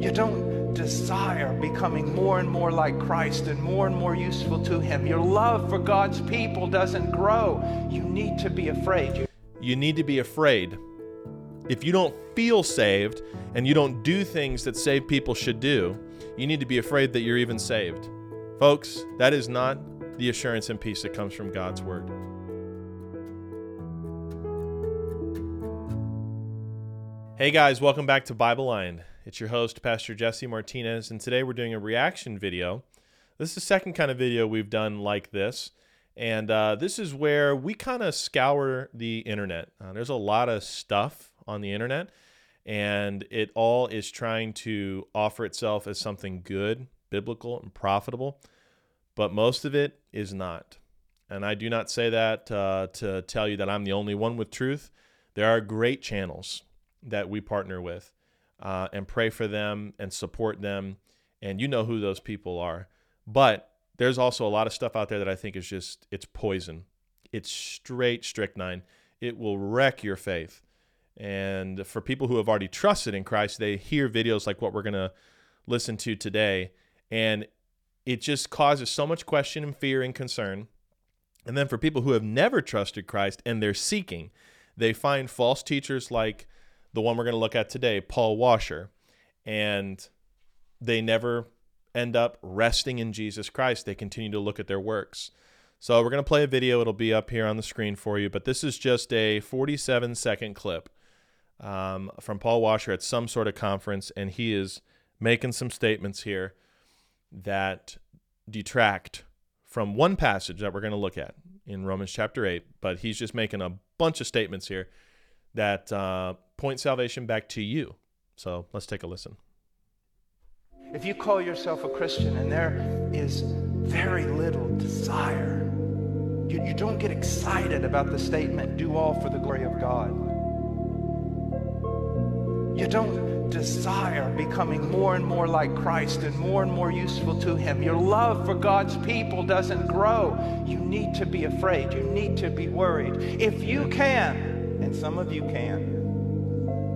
You don't desire becoming more and more like Christ and more and more useful to Him. Your love for God's people doesn't grow. You need to be afraid. You need to be afraid. If you don't feel saved and you don't do things that saved people should do, you need to be afraid that you're even saved. Folks, that is not the assurance and peace that comes from God's word. Hey guys, welcome back to Bible Line. It's your host, Pastor Jesse Martinez, and today we're doing a reaction video. This is the second kind of video we've done like this, and uh, this is where we kind of scour the internet. Uh, there's a lot of stuff on the internet, and it all is trying to offer itself as something good, biblical, and profitable, but most of it is not. And I do not say that uh, to tell you that I'm the only one with truth. There are great channels that we partner with uh, and pray for them and support them. And you know who those people are. But there's also a lot of stuff out there that I think is just, it's poison. It's straight strychnine. It will wreck your faith. And for people who have already trusted in Christ, they hear videos like what we're going to listen to today. And it just causes so much question and fear and concern. And then for people who have never trusted Christ and they're seeking, they find false teachers like the one we're going to look at today, Paul Washer, and they never end up resting in Jesus Christ. They continue to look at their works. So we're going to play a video. It'll be up here on the screen for you, but this is just a 47 second clip um, from Paul Washer at some sort of conference, and he is making some statements here that detract from one passage that we're going to look at in Romans chapter 8, but he's just making a bunch of statements here that uh, point salvation back to you. So let's take a listen. If you call yourself a Christian and there is very little desire, you, you don't get excited about the statement, do all for the glory of God. You don't desire becoming more and more like Christ and more and more useful to Him. Your love for God's people doesn't grow. You need to be afraid. You need to be worried. If you can, and some of you can,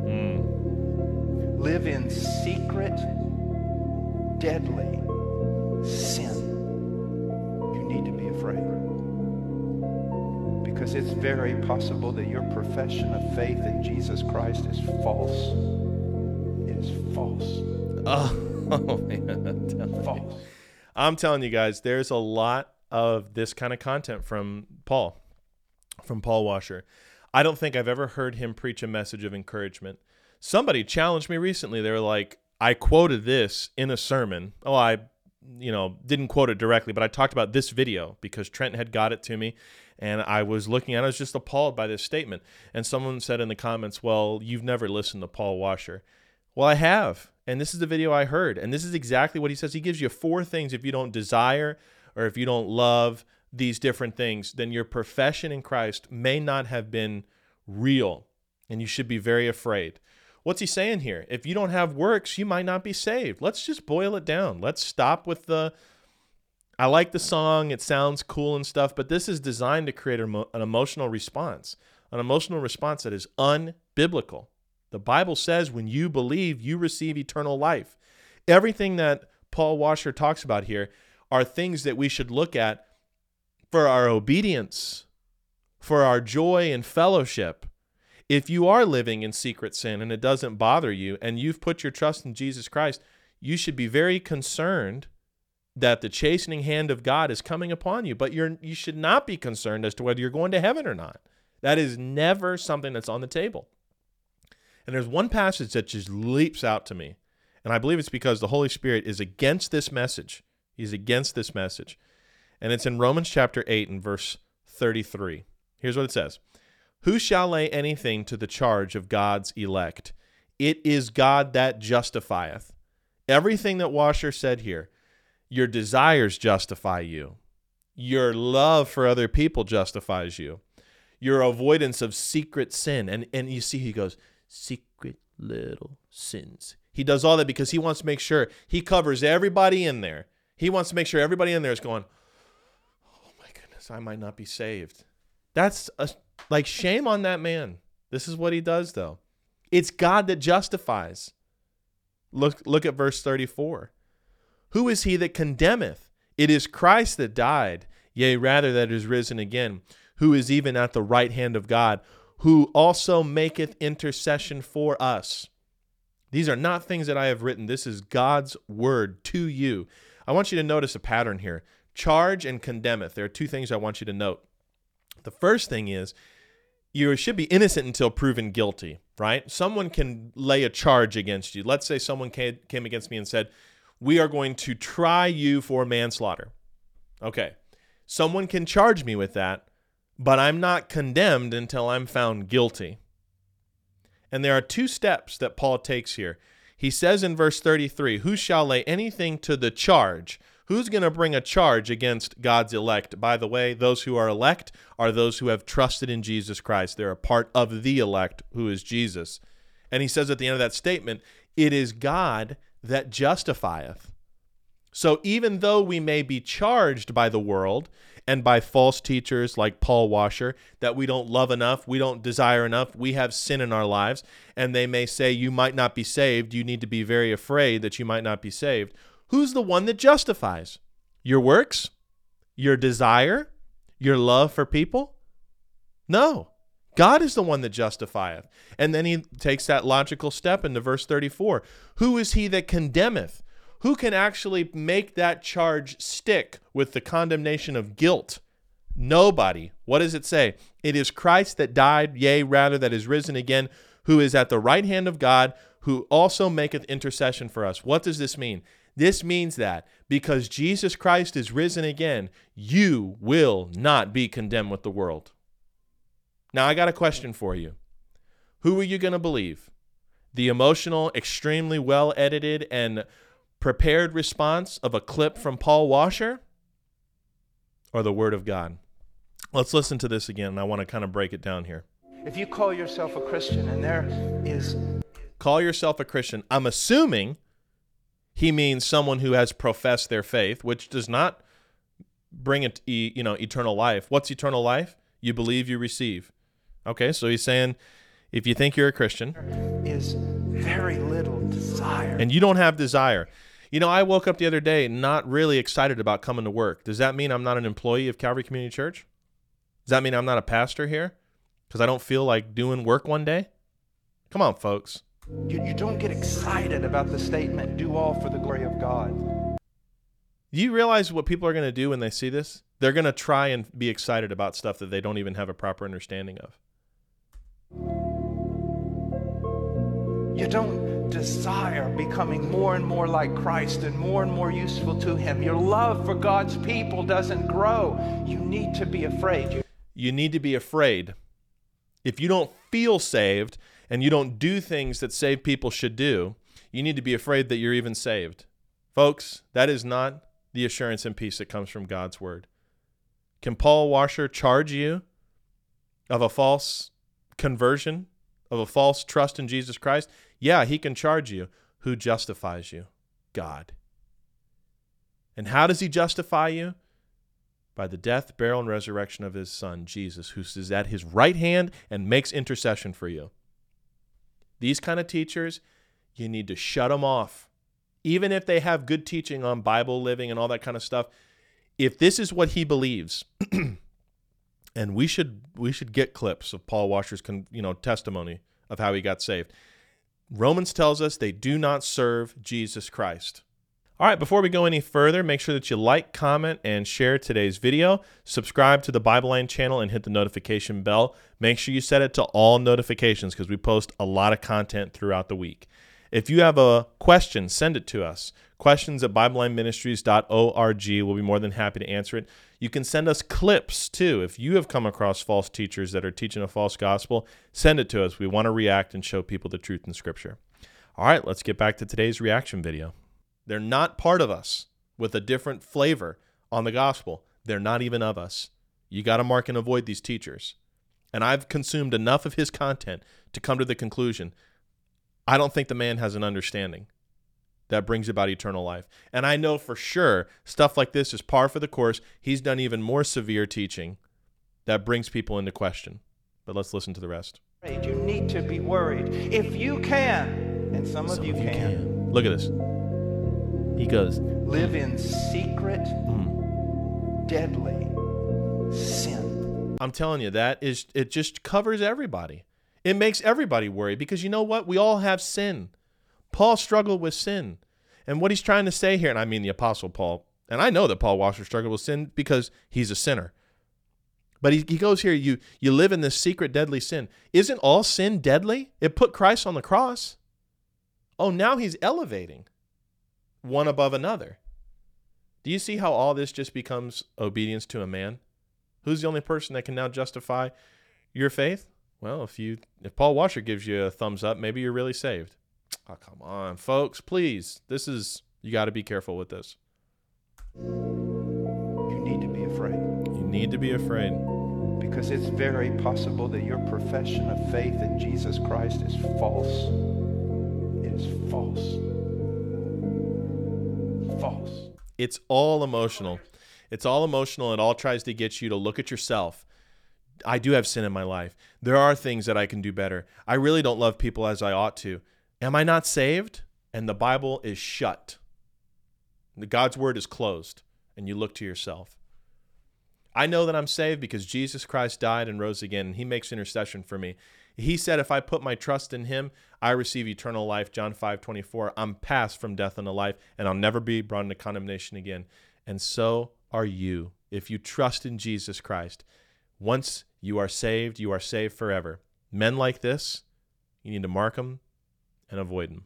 mm. live in secret, deadly sin, you need to be afraid. Because it's very possible that your profession of faith in Jesus Christ is false. It is false. Oh, man. I'm telling you. False. I'm telling you guys, there's a lot of this kind of content from Paul, from Paul Washer. I don't think I've ever heard him preach a message of encouragement. Somebody challenged me recently. They were like, I quoted this in a sermon. Oh, I, you know, didn't quote it directly, but I talked about this video because Trent had got it to me. And I was looking at it, I was just appalled by this statement. And someone said in the comments, Well, you've never listened to Paul Washer. Well, I have. And this is the video I heard. And this is exactly what he says. He gives you four things if you don't desire or if you don't love these different things, then your profession in Christ may not have been real. And you should be very afraid. What's he saying here? If you don't have works, you might not be saved. Let's just boil it down. Let's stop with the. I like the song, it sounds cool and stuff, but this is designed to create an emotional response, an emotional response that is unbiblical. The Bible says when you believe, you receive eternal life. Everything that Paul Washer talks about here are things that we should look at for our obedience, for our joy and fellowship. If you are living in secret sin and it doesn't bother you and you've put your trust in Jesus Christ, you should be very concerned that the chastening hand of God is coming upon you, but you're you should not be concerned as to whether you're going to heaven or not. That is never something that's on the table. And there's one passage that just leaps out to me. And I believe it's because the Holy Spirit is against this message. He's against this message. And it's in Romans chapter 8 and verse 33. Here's what it says Who shall lay anything to the charge of God's elect? It is God that justifieth. Everything that Washer said here, your desires justify you. Your love for other people justifies you. Your avoidance of secret sin. And, and you see, he goes, secret little sins. He does all that because he wants to make sure he covers everybody in there. He wants to make sure everybody in there is going, goodness, I might not be saved. That's a, like shame on that man. This is what he does, though. It's God that justifies. Look look at verse 34. Who is he that condemneth? It is Christ that died, yea rather that is risen again, who is even at the right hand of God, who also maketh intercession for us. These are not things that I have written. This is God's word to you. I want you to notice a pattern here. Charge and condemneth. There are two things I want you to note. The first thing is you should be innocent until proven guilty, right? Someone can lay a charge against you. Let's say someone came, came against me and said, We are going to try you for manslaughter. Okay. Someone can charge me with that, but I'm not condemned until I'm found guilty. And there are two steps that Paul takes here. He says in verse 33 Who shall lay anything to the charge? Who's going to bring a charge against God's elect? By the way, those who are elect are those who have trusted in Jesus Christ. They're a part of the elect, who is Jesus. And he says at the end of that statement, It is God that justifieth. So even though we may be charged by the world and by false teachers like Paul Washer that we don't love enough, we don't desire enough, we have sin in our lives, and they may say, You might not be saved, you need to be very afraid that you might not be saved Who's the one that justifies? Your works? Your desire? Your love for people? No. God is the one that justifieth. And then he takes that logical step into verse 34. Who is he that condemneth? Who can actually make that charge stick with the condemnation of guilt? Nobody. What does it say? It is Christ that died, yea, rather, that is risen again, who is at the right hand of God, who also maketh intercession for us. What does this mean? This means that because Jesus Christ is risen again, you will not be condemned with the world. Now, I got a question for you. Who are you going to believe? The emotional, extremely well edited, and prepared response of a clip from Paul Washer or the Word of God? Let's listen to this again, and I want to kind of break it down here. If you call yourself a Christian and there is. Call yourself a Christian. I'm assuming he means someone who has professed their faith, which does not bring it, you know, eternal life. What's eternal life? You believe, you receive. Okay, so he's saying, if you think you're a Christian, is very little desire, and you don't have desire. You know, I woke up the other day not really excited about coming to work. Does that mean I'm not an employee of Calvary Community Church? Does that mean I'm not a pastor here? Because I don't feel like doing work one day? Come on, folks. You, you don't get excited about the statement, do all for the glory of God. Do you realize what people are going to do when they see this? They're going to try and be excited about stuff that they don't even have a proper understanding of. You don't desire becoming more and more like Christ and more and more useful to Him. Your love for God's people doesn't grow. You need to be afraid. You, you need to be afraid. If you don't feel saved, and you don't do things that saved people should do, you need to be afraid that you're even saved. Folks, that is not the assurance and peace that comes from God's word. Can Paul Washer charge you of a false conversion, of a false trust in Jesus Christ? Yeah, he can charge you. Who justifies you? God. And how does he justify you? By the death, burial, and resurrection of his son, Jesus, who is at his right hand and makes intercession for you. These kind of teachers, you need to shut them off. Even if they have good teaching on Bible living and all that kind of stuff, if this is what he believes, and we should we should get clips of Paul Washer's con, you know testimony of how he got saved. Romans tells us they do not serve Jesus Christ. All right, before we go any further, make sure that you like, comment, and share today's video. Subscribe to the Bible Line channel and hit the notification bell. Make sure you set it to all notifications because we post a lot of content throughout the week. If you have a question, send it to us. Questions at BibleLineMinistries.org. We'll be more than happy to answer it. You can send us clips too. If you have come across false teachers that are teaching a false gospel, send it to us. We want to react and show people the truth in Scripture. All right, let's get back to today's reaction video. They're not part of us with a different flavor on the gospel. They're not even of us. You got to mark and avoid these teachers. And I've consumed enough of his content to come to the conclusion I don't think the man has an understanding that brings about eternal life. And I know for sure stuff like this is par for the course. He's done even more severe teaching that brings people into question. But let's listen to the rest. You need to be worried. If you can, and some, some of you, of you can, can Look at this. He goes, Live in secret, Mm. deadly sin. I'm telling you, that is it just covers everybody. It makes everybody worry because you know what? We all have sin. Paul struggled with sin. And what he's trying to say here, and I mean the apostle Paul, and I know that Paul Washer struggled with sin because he's a sinner. But he, he goes here, you you live in this secret deadly sin. Isn't all sin deadly? It put Christ on the cross. Oh, now he's elevating one above another. Do you see how all this just becomes obedience to a man? Who's the only person that can now justify your faith? Well, if you if Paul Washer gives you a thumbs up, maybe you're really saved. Oh, come on, folks, please. This is you got to be careful with this. You need to be afraid You need to be afraid. because it's very possible that your profession of faith in Jesus Christ is false. It is false. False. It's all emotional. It's all emotional. It all tries to get you to look at yourself. I do have sin in my life. There are things that I can do better. I really don't love people as I ought to. Am I not saved? And the Bible is shut. The God's word is closed, and you look to yourself. I know that I'm saved because Jesus Christ died and rose again, and he makes intercession for me. He said, if I put my trust in him, I receive eternal life. John 5 24. I'm passed from death unto life, and I'll never be brought into condemnation again. And so are you. If you trust in Jesus Christ, once you are saved, you are saved forever. Men like this, you need to mark them and avoid them.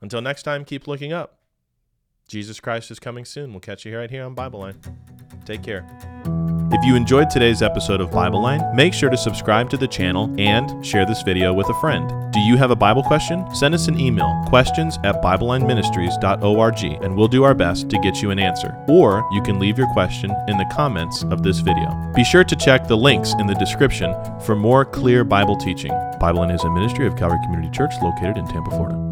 Until next time, keep looking up. Jesus Christ is coming soon. We'll catch you right here on Bible Line. Take care. If you enjoyed today's episode of Bible Line, make sure to subscribe to the channel and share this video with a friend. Do you have a Bible question? Send us an email, questions at BibleLineMinistries.org, and we'll do our best to get you an answer. Or you can leave your question in the comments of this video. Be sure to check the links in the description for more clear Bible teaching. Bible Line is a ministry of Calvary Community Church located in Tampa, Florida.